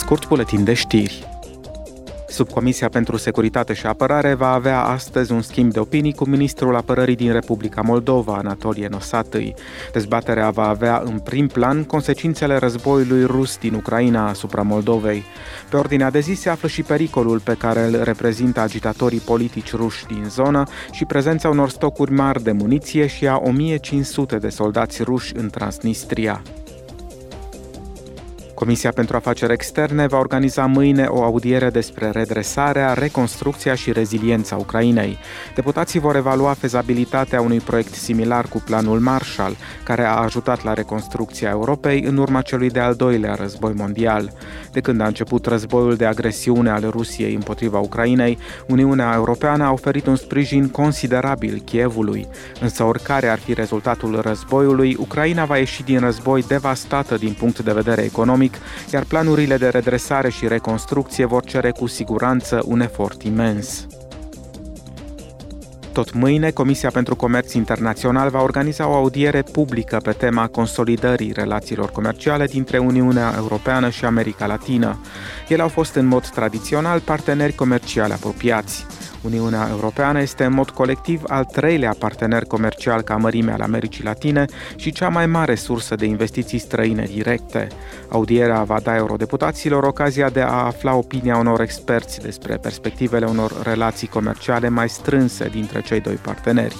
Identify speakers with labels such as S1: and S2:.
S1: scurt buletin de știri. Subcomisia pentru Securitate și Apărare va avea astăzi un schimb de opinii cu ministrul apărării din Republica Moldova, Anatolie Nosatăi. Dezbaterea va avea în prim plan consecințele războiului rus din Ucraina asupra Moldovei. Pe ordinea de zi se află și pericolul pe care îl reprezintă agitatorii politici ruși din zonă și prezența unor stocuri mari de muniție și a 1500 de soldați ruși în Transnistria. Comisia pentru Afaceri Externe va organiza mâine o audiere despre redresarea, reconstrucția și reziliența Ucrainei. Deputații vor evalua fezabilitatea unui proiect similar cu planul Marshall, care a ajutat la reconstrucția Europei în urma celui de-al doilea război mondial. De când a început războiul de agresiune al Rusiei împotriva Ucrainei, Uniunea Europeană a oferit un sprijin considerabil Kievului. Însă oricare ar fi rezultatul războiului, Ucraina va ieși din război devastată din punct de vedere economic economic, iar planurile de redresare și reconstrucție vor cere cu siguranță un efort imens. Tot mâine, Comisia pentru Comerț Internațional va organiza o audiere publică pe tema consolidării relațiilor comerciale dintre Uniunea Europeană și America Latină. Ele au fost în mod tradițional parteneri comerciali apropiați. Uniunea Europeană este în mod colectiv al treilea partener comercial ca mărime al Americii Latine și cea mai mare sursă de investiții străine directe. Audierea va da eurodeputaților ocazia de a afla opinia unor experți despre perspectivele unor relații comerciale mai strânse dintre cei doi parteneri.